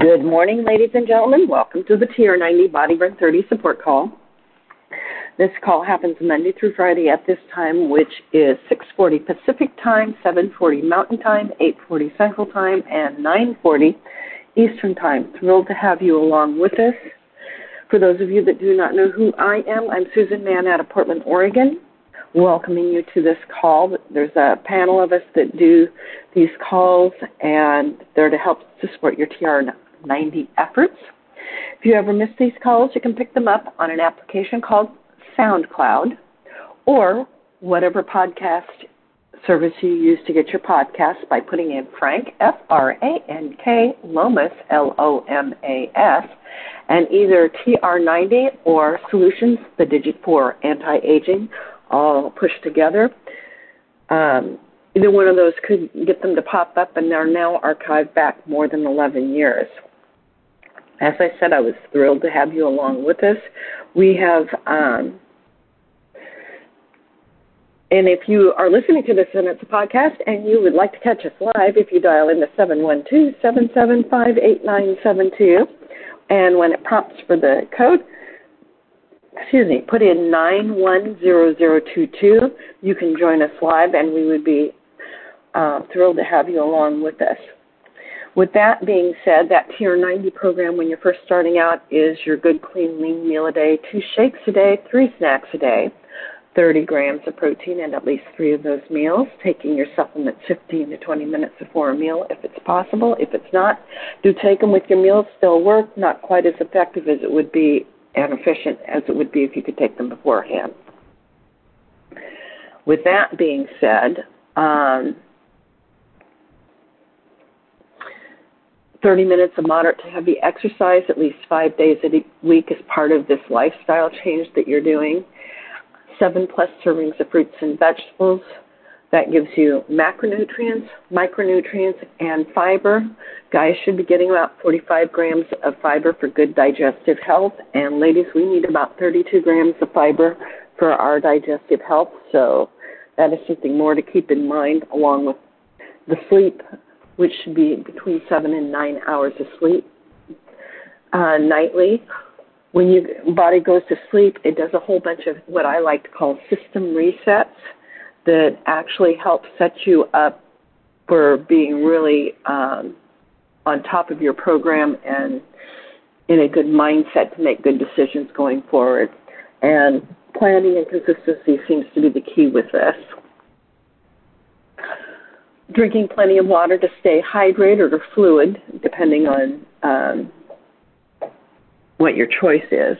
Good morning, ladies and gentlemen. Welcome to the TR90 Body Burn 30 support call. This call happens Monday through Friday at this time, which is 6:40 Pacific Time, 7:40 Mountain Time, 8:40 Central Time, and 9:40 Eastern Time. Thrilled to have you along with us. For those of you that do not know who I am, I'm Susan Mann out of Portland, Oregon welcoming you to this call. There's a panel of us that do these calls, and they're to help to support your TR90 efforts. If you ever miss these calls, you can pick them up on an application called SoundCloud or whatever podcast service you use to get your podcast by putting in Frank, F R A N K, Lomas, L O M A S, and either TR90 or Solutions, the digit for anti aging, all pushed together. Um, either one of those could get them to pop up, and they're now archived back more than 11 years. As I said, I was thrilled to have you along with us. We have, um, and if you are listening to this and it's a podcast and you would like to catch us live, if you dial into 712 775 8972, and when it prompts for the code, excuse me, put in 910022. You can join us live, and we would be uh, thrilled to have you along with us. With that being said, that TR90 program when you're first starting out is your good, clean, lean meal a day, two shakes a day, three snacks a day, 30 grams of protein and at least three of those meals, taking your supplements 15 to 20 minutes before a meal if it's possible. If it's not, do take them with your meals, still work, not quite as effective as it would be and efficient as it would be if you could take them beforehand. With that being said, um, 30 minutes of moderate to heavy exercise at least five days a week is part of this lifestyle change that you're doing. Seven plus servings of fruits and vegetables that gives you macronutrients, micronutrients, and fiber. Guys should be getting about 45 grams of fiber for good digestive health, and ladies, we need about 32 grams of fiber for our digestive health. So that is something more to keep in mind, along with the sleep, which should be between seven and nine hours of sleep uh, nightly. When your body goes to sleep, it does a whole bunch of what I like to call system resets that actually help set you up for being really um, on top of your program and in a good mindset to make good decisions going forward. And planning and consistency seems to be the key with this. Drinking plenty of water to stay hydrated or fluid, depending on um, what your choice is.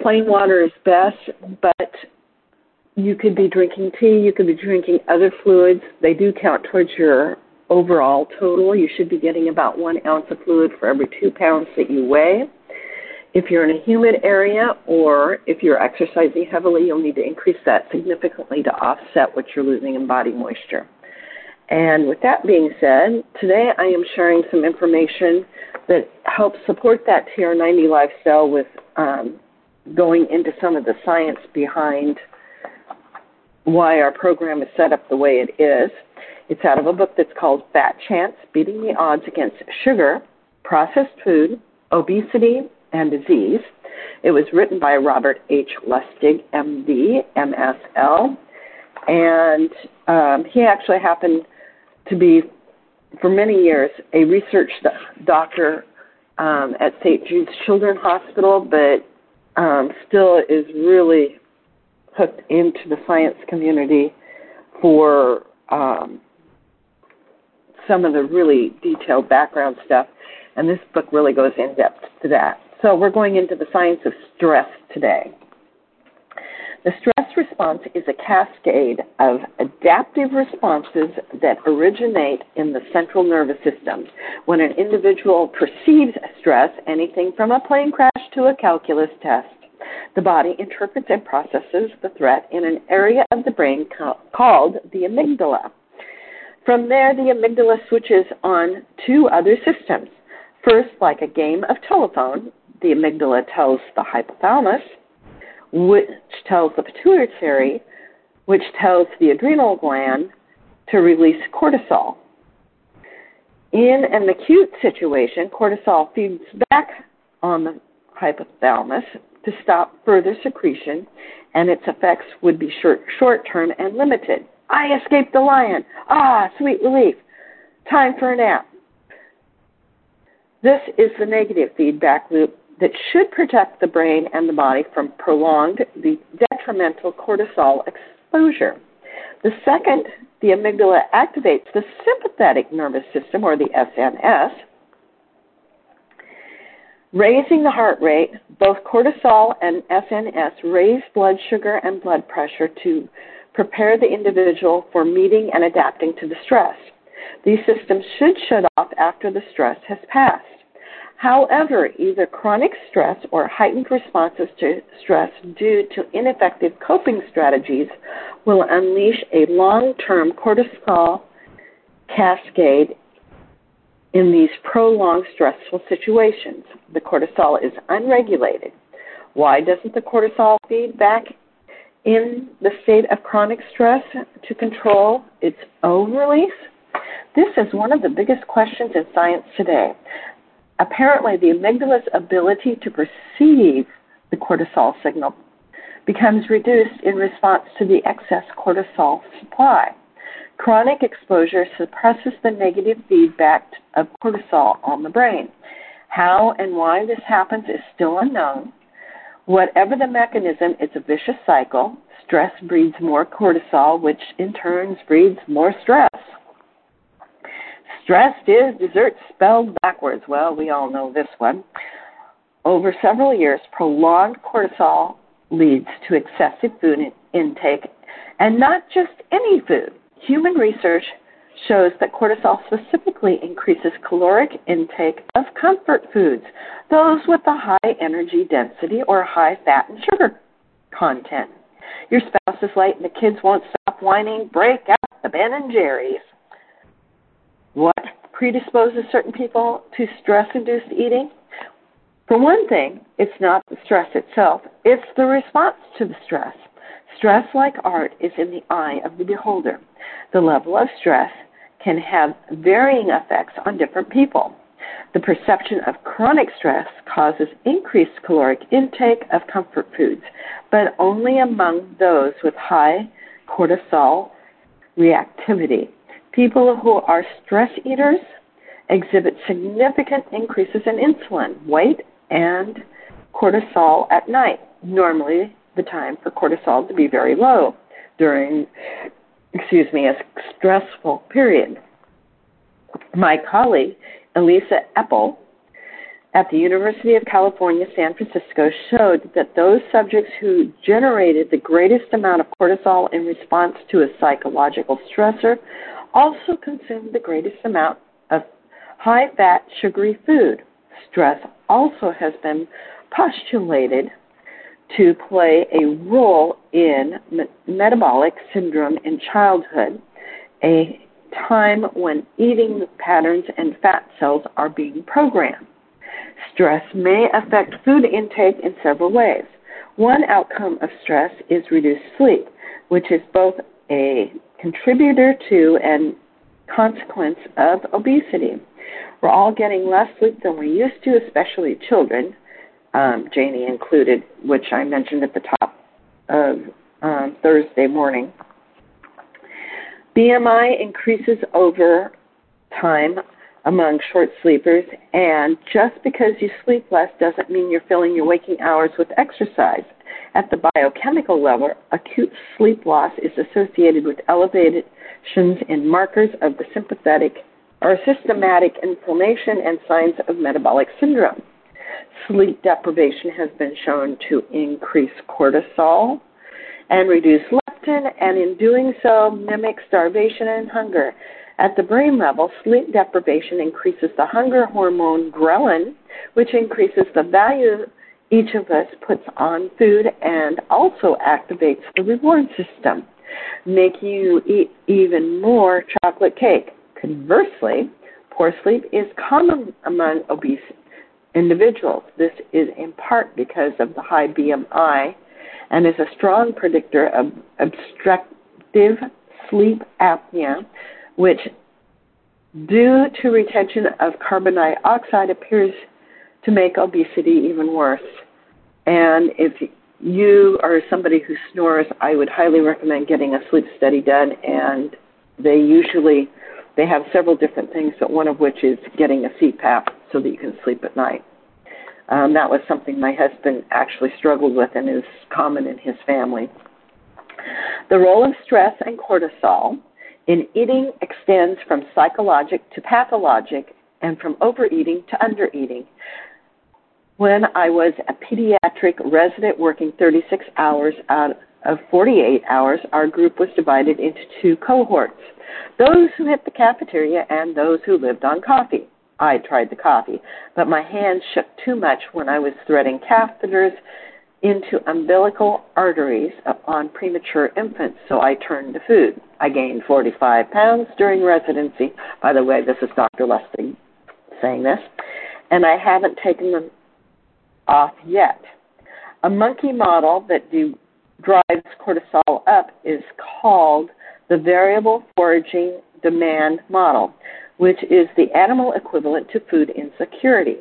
Plain water is best, but you could be drinking tea, you could be drinking other fluids. They do count towards your overall total. You should be getting about one ounce of fluid for every two pounds that you weigh. If you're in a humid area or if you're exercising heavily, you'll need to increase that significantly to offset what you're losing in body moisture. And with that being said, today I am sharing some information that helps support that TR90 lifestyle with um, going into some of the science behind why our program is set up the way it is. It's out of a book that's called Fat Chance Beating the Odds Against Sugar, Processed Food, Obesity, and Disease. It was written by Robert H. Lustig, MD, MSL, and um, he actually happened to be, for many years, a research doctor um, at St. Jude's Children's Hospital, but um, still is really hooked into the science community for um, some of the really detailed background stuff, and this book really goes in depth to that. So we're going into the science of stress today. The stress response is a cascade of adaptive responses that originate in the central nervous system. When an individual perceives stress, anything from a plane crash to a calculus test, the body interprets and processes the threat in an area of the brain called the amygdala. From there, the amygdala switches on two other systems. First, like a game of telephone, the amygdala tells the hypothalamus, which tells the pituitary, which tells the adrenal gland to release cortisol. In an acute situation, cortisol feeds back on the hypothalamus to stop further secretion, and its effects would be short, term and limited. I escaped the lion. Ah, sweet relief. Time for a nap. This is the negative feedback loop that should protect the brain and the body from prolonged the detrimental cortisol exposure. The second, the amygdala activates the sympathetic nervous system, or the SNS, raising the heart rate. Both cortisol and SNS raise blood sugar and blood pressure to prepare the individual for meeting and adapting to the stress. These systems should shut off after the stress has passed. However, either chronic stress or heightened responses to stress due to ineffective coping strategies will unleash a long term cortisol cascade in these prolonged stressful situations. The cortisol is unregulated. Why doesn't the cortisol feed back in the state of chronic stress to control its own release? This is one of the biggest questions in science today. Apparently, the amygdala's ability to perceive the cortisol signal becomes reduced in response to the excess cortisol supply. Chronic exposure suppresses the negative feedback of cortisol on the brain. How and why this happens is still unknown. Whatever the mechanism, it's a vicious cycle. Stress breeds more cortisol, which in turn breeds more stress. Stressed is dessert spelled backwards. Well, we all know this one. Over several years, prolonged cortisol leads to excessive food intake, and not just any food. Human research shows that cortisol specifically increases caloric intake of comfort foods, those with a high energy density or high fat and sugar content. Your spouse is late and the kids won't stop whining, break out the Ben and Jerry's. What predisposes certain people to stress induced eating? For one thing, it's not the stress itself, it's the response to the stress. Stress, like art, is in the eye of the beholder. The level of stress can have varying effects on different people. The perception of chronic stress causes increased caloric intake of comfort foods, but only among those with high cortisol reactivity. People who are stress eaters exhibit significant increases in insulin, weight, and cortisol at night. Normally, the time for cortisol to be very low during, excuse me, a stressful period. My colleague, Elisa Epel, at the University of California, San Francisco, showed that those subjects who generated the greatest amount of cortisol in response to a psychological stressor also consume the greatest amount of high fat, sugary food. Stress also has been postulated to play a role in me- metabolic syndrome in childhood, a time when eating patterns and fat cells are being programmed. Stress may affect food intake in several ways. One outcome of stress is reduced sleep, which is both a contributor to and consequence of obesity. We're all getting less sleep than we used to, especially children, um, Janie included, which I mentioned at the top of um, Thursday morning. BMI increases over time among short sleepers, and just because you sleep less doesn't mean you're filling your waking hours with exercise. At the biochemical level, acute sleep loss is associated with elevations in markers of the sympathetic or systematic inflammation and signs of metabolic syndrome. Sleep deprivation has been shown to increase cortisol and reduce leptin, and in doing so, mimic starvation and hunger. At the brain level, sleep deprivation increases the hunger hormone ghrelin, which increases the value each of us puts on food and also activates the reward system, making you eat even more chocolate cake. Conversely, poor sleep is common among obese individuals. This is in part because of the high BMI and is a strong predictor of obstructive sleep apnea, which due to retention of carbon dioxide appears to make obesity even worse. And if you are somebody who snores, I would highly recommend getting a sleep study done. And they usually they have several different things, but one of which is getting a CPAP so that you can sleep at night. Um, that was something my husband actually struggled with and is common in his family. The role of stress and cortisol in eating extends from psychologic to pathologic and from overeating to undereating. When I was a pediatric resident working 36 hours out of 48 hours, our group was divided into two cohorts those who hit the cafeteria and those who lived on coffee. I tried the coffee, but my hands shook too much when I was threading catheters into umbilical arteries on premature infants, so I turned to food. I gained 45 pounds during residency. By the way, this is Dr. Lustig saying this, and I haven't taken them off yet. A monkey model that do, drives cortisol up is called the variable foraging demand model which is the animal equivalent to food insecurity.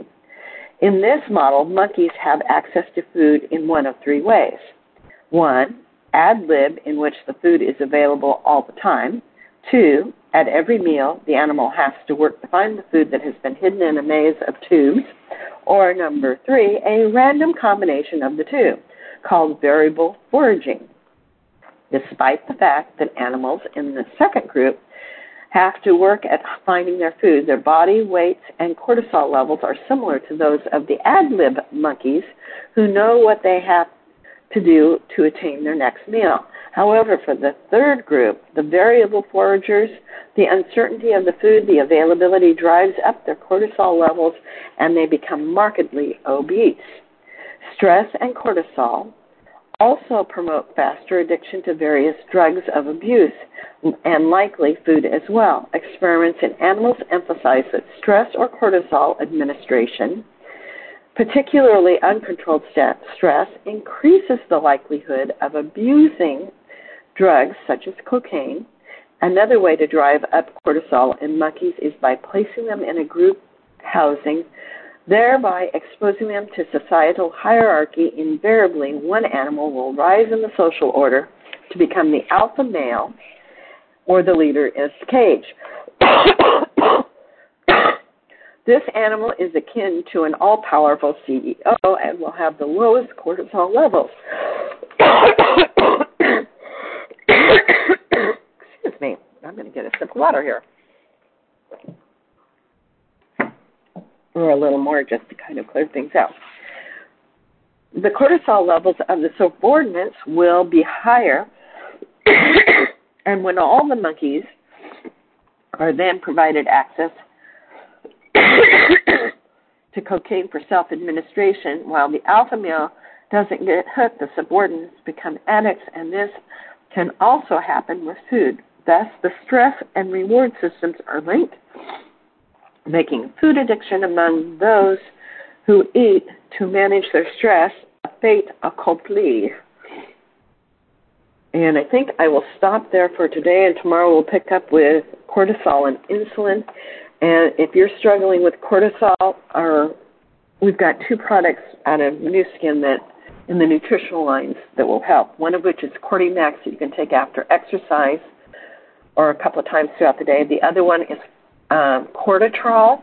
In this model, monkeys have access to food in one of three ways. One, ad lib, in which the food is available all the time. Two, at every meal, the animal has to work to find the food that has been hidden in a maze of tubes. Or number three, a random combination of the two, called variable foraging. Despite the fact that animals in the second group have to work at finding their food. Their body weights and cortisol levels are similar to those of the ad lib monkeys who know what they have to do to attain their next meal. However, for the third group, the variable foragers, the uncertainty of the food, the availability drives up their cortisol levels and they become markedly obese. Stress and cortisol also promote faster addiction to various drugs of abuse and likely food as well. Experiments in animals emphasize that stress or cortisol administration, particularly uncontrolled stress, increases the likelihood of abusing drugs such as cocaine. Another way to drive up cortisol in monkeys is by placing them in a group housing thereby exposing them to societal hierarchy, invariably one animal will rise in the social order to become the alpha male or the leader in its cage. this animal is akin to an all powerful CEO and will have the lowest cortisol levels. Excuse me, I'm going to get a sip of water here. Or a little more just to kind of clear things out. The cortisol levels of the subordinates will be higher, and when all the monkeys are then provided access to cocaine for self administration, while the alpha male doesn't get hooked, the subordinates become addicts, and this can also happen with food. Thus, the stress and reward systems are linked making food addiction among those who eat to manage their stress a fait accompli. And I think I will stop there for today, and tomorrow we'll pick up with cortisol and insulin. And if you're struggling with cortisol, or we've got two products out of Nu Skin that in the nutritional lines that will help. One of which is Cordymax that you can take after exercise or a couple of times throughout the day. The other one is um, Cortitrol,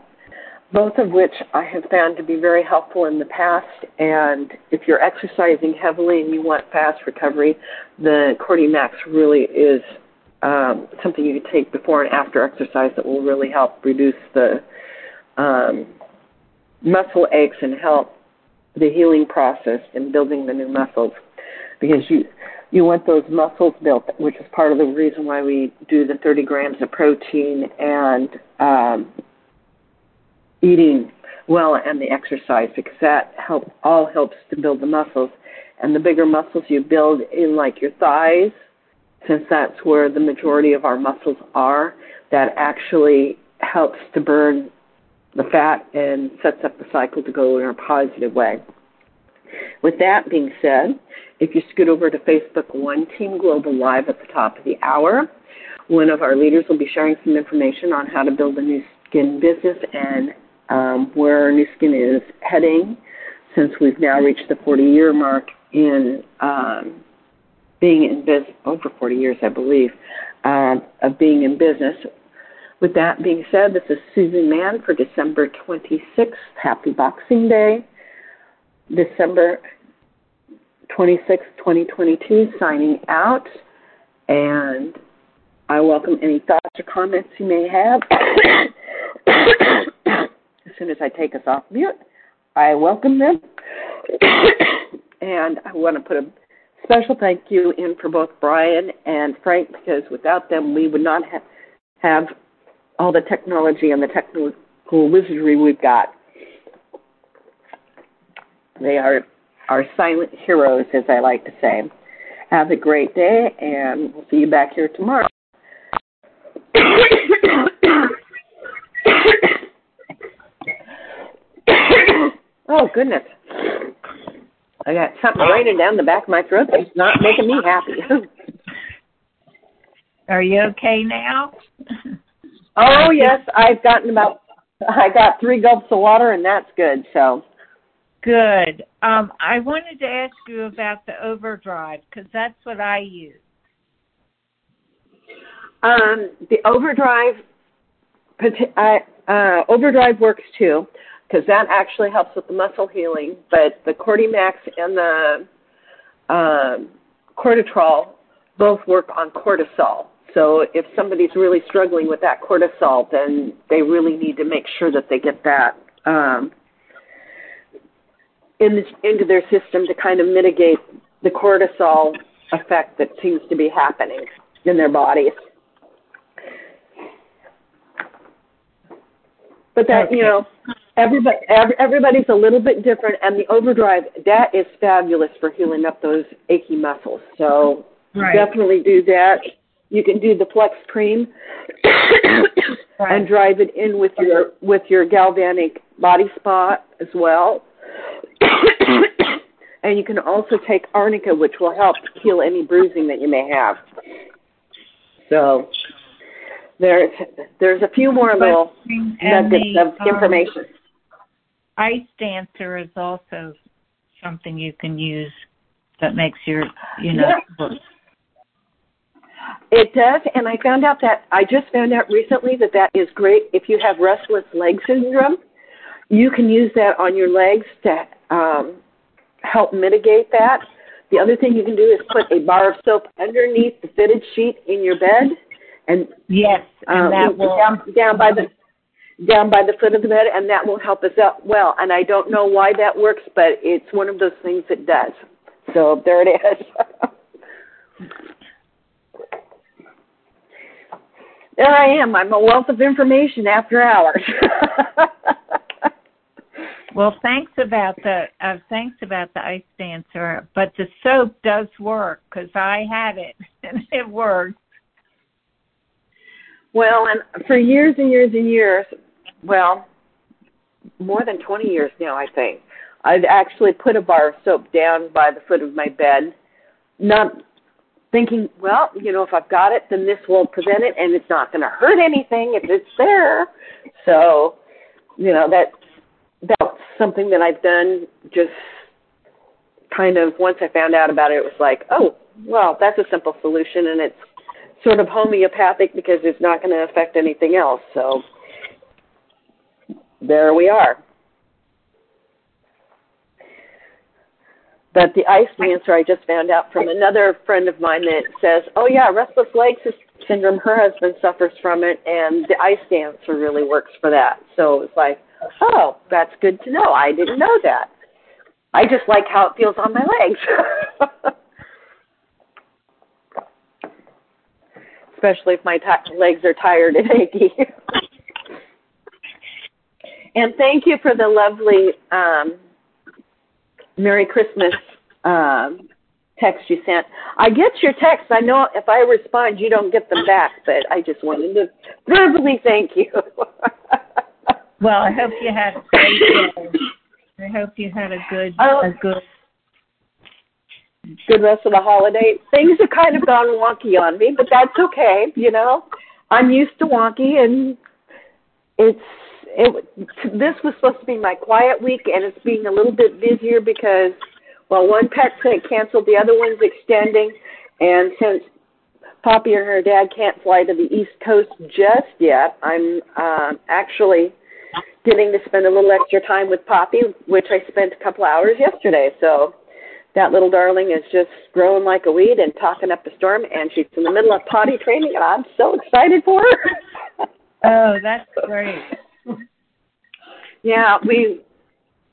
both of which I have found to be very helpful in the past. And if you're exercising heavily and you want fast recovery, the Cordymax really is um, something you can take before and after exercise that will really help reduce the um, muscle aches and help the healing process and building the new muscles because you you want those muscles built, which is part of the reason why we do the 30 grams of protein and um, eating well and the exercise because that help all helps to build the muscles. And the bigger muscles you build in like your thighs, since that's where the majority of our muscles are, that actually helps to burn the fat and sets up the cycle to go in a positive way. With that being said, if you scoot over to Facebook One Team Global Live at the top of the hour, One of our leaders will be sharing some information on how to build a Nu Skin business and um, where Nu Skin is heading since we've now reached the 40 year mark in um, being in business, over 40 years, I believe, uh, of being in business. With that being said, this is Susan Mann for December 26th. Happy Boxing Day. December 26th, 2022, signing out. And I welcome any thoughts or comments you may have. as soon as I take us off mute, I welcome them. and I want to put a special thank you in for both Brian and Frank because without them, we would not have, have all the technology and the technical wizardry we've got. They are our silent heroes, as I like to say. Have a great day, and we'll see you back here tomorrow. oh, goodness. I got something raining down the back of my throat that's not making me happy. Are you okay now? oh, yes. I've gotten about, I got three gulps of water, and that's good, so. Good. Um, I wanted to ask you about the overdrive because that's what I use. Um, the overdrive, uh, overdrive works too because that actually helps with the muscle healing. But the Cordymax and the um, Cortitrol both work on cortisol. So if somebody's really struggling with that cortisol, then they really need to make sure that they get that um, in into their system to kind of mitigate the cortisol effect that seems to be happening in their bodies. But that okay. you know, everybody every, everybody's a little bit different, and the overdrive that is fabulous for healing up those achy muscles. So right. definitely do that. You can do the flex cream right. and drive it in with your with your galvanic body spa as well. And you can also take arnica, which will help heal any bruising that you may have. So there's there's a few more little nuggets the, of um, information. Um, ice dancer is also something you can use that makes your you know. Yeah. It does, and I found out that I just found out recently that that is great if you have restless leg syndrome. You can use that on your legs to um, help mitigate that. The other thing you can do is put a bar of soap underneath the fitted sheet in your bed, and yes, and um, that will down, down by the down by the foot of the bed, and that will help us out well. And I don't know why that works, but it's one of those things that does. So there it is. there I am. I'm a wealth of information after hours. Well, thanks about the uh, thanks about the ice dancer, but the soap does work because I had it and it worked. Well, and for years and years and years, well, more than 20 years now, I think, I've actually put a bar of soap down by the foot of my bed, not thinking, well, you know, if I've got it, then this will prevent it, and it's not going to hurt anything if it's there. So, you know, that that's something that I've done just kind of once I found out about it, it was like, oh, well, that's a simple solution and it's sort of homeopathic because it's not going to affect anything else. So there we are. But the ice dancer, I just found out from another friend of mine that says, oh, yeah, restless leg syndrome, her husband suffers from it, and the ice dancer really works for that. So it's like, Oh, that's good to know. I didn't know that. I just like how it feels on my legs. Especially if my t- legs are tired and achy. and thank you for the lovely um, Merry Christmas um, text you sent. I get your texts. I know if I respond, you don't get them back, but I just wanted to verbally thank you. Well, I hope you had a great day. I hope you had a good oh. a good good rest of the holiday. Things have kind of gone wonky on me, but that's okay. You know, I'm used to wonky, and it's it. This was supposed to be my quiet week, and it's being a little bit busier because, well, one pet canceled, the other one's extending, and since Poppy and her dad can't fly to the East Coast just yet, I'm uh, actually getting to spend a little extra time with Poppy, which I spent a couple hours yesterday. So that little darling is just growing like a weed and talking up a storm, and she's in the middle of potty training, and I'm so excited for her. oh, that's great. yeah, we.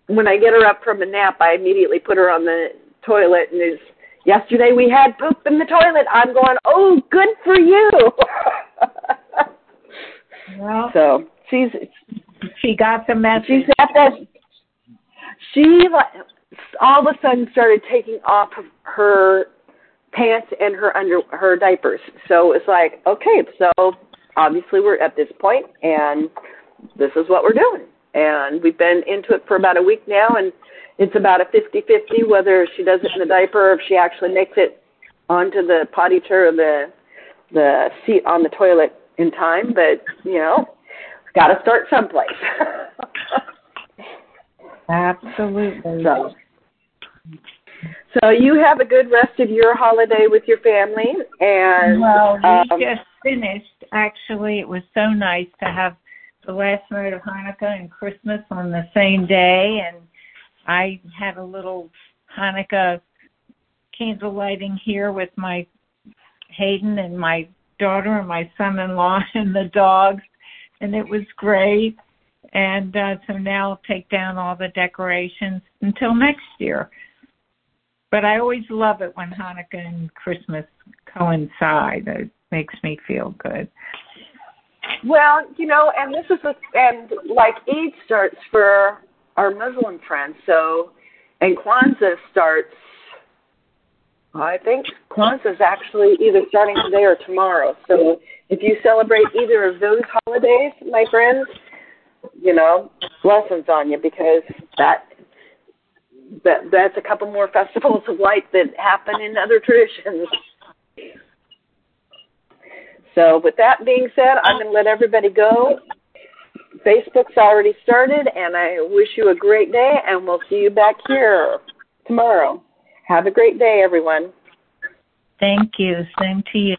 When I get her up from a nap, I immediately put her on the toilet, and is yesterday we had poop in the toilet. I'm going, oh, good for you. well, so she's she got the message. She's at that. She all of a sudden started taking off her pants and her under her diapers. So it's like, okay, so obviously we're at this point, and this is what we're doing. And we've been into it for about a week now, and it's about a fifty-fifty whether she does it in the diaper or if she actually makes it onto the potty chair or the the seat on the toilet in time. But you know, got to start someplace. Absolutely. So, so you have a good rest of your holiday with your family, and well, we um, just finished. Actually, it was so nice to have the last night of Hanukkah and Christmas on the same day, and I had a little Hanukkah candle lighting here with my Hayden and my daughter and my son-in-law and the dogs and it was great. And uh, so now I'll take down all the decorations until next year. But I always love it when Hanukkah and Christmas coincide. It makes me feel good. Well, you know, and this is a, and like Eid starts for our Muslim friends, so and Kwanzaa starts I think Kwanzaa is actually either starting today or tomorrow. So if you celebrate either of those holidays, my friends, you know, blessings on you because that that that's a couple more festivals of light that happen in other traditions. So with that being said, I'm going to let everybody go. Facebook's already started, and I wish you a great day, and we'll see you back here tomorrow. Have a great day, everyone. Thank you. Same to you.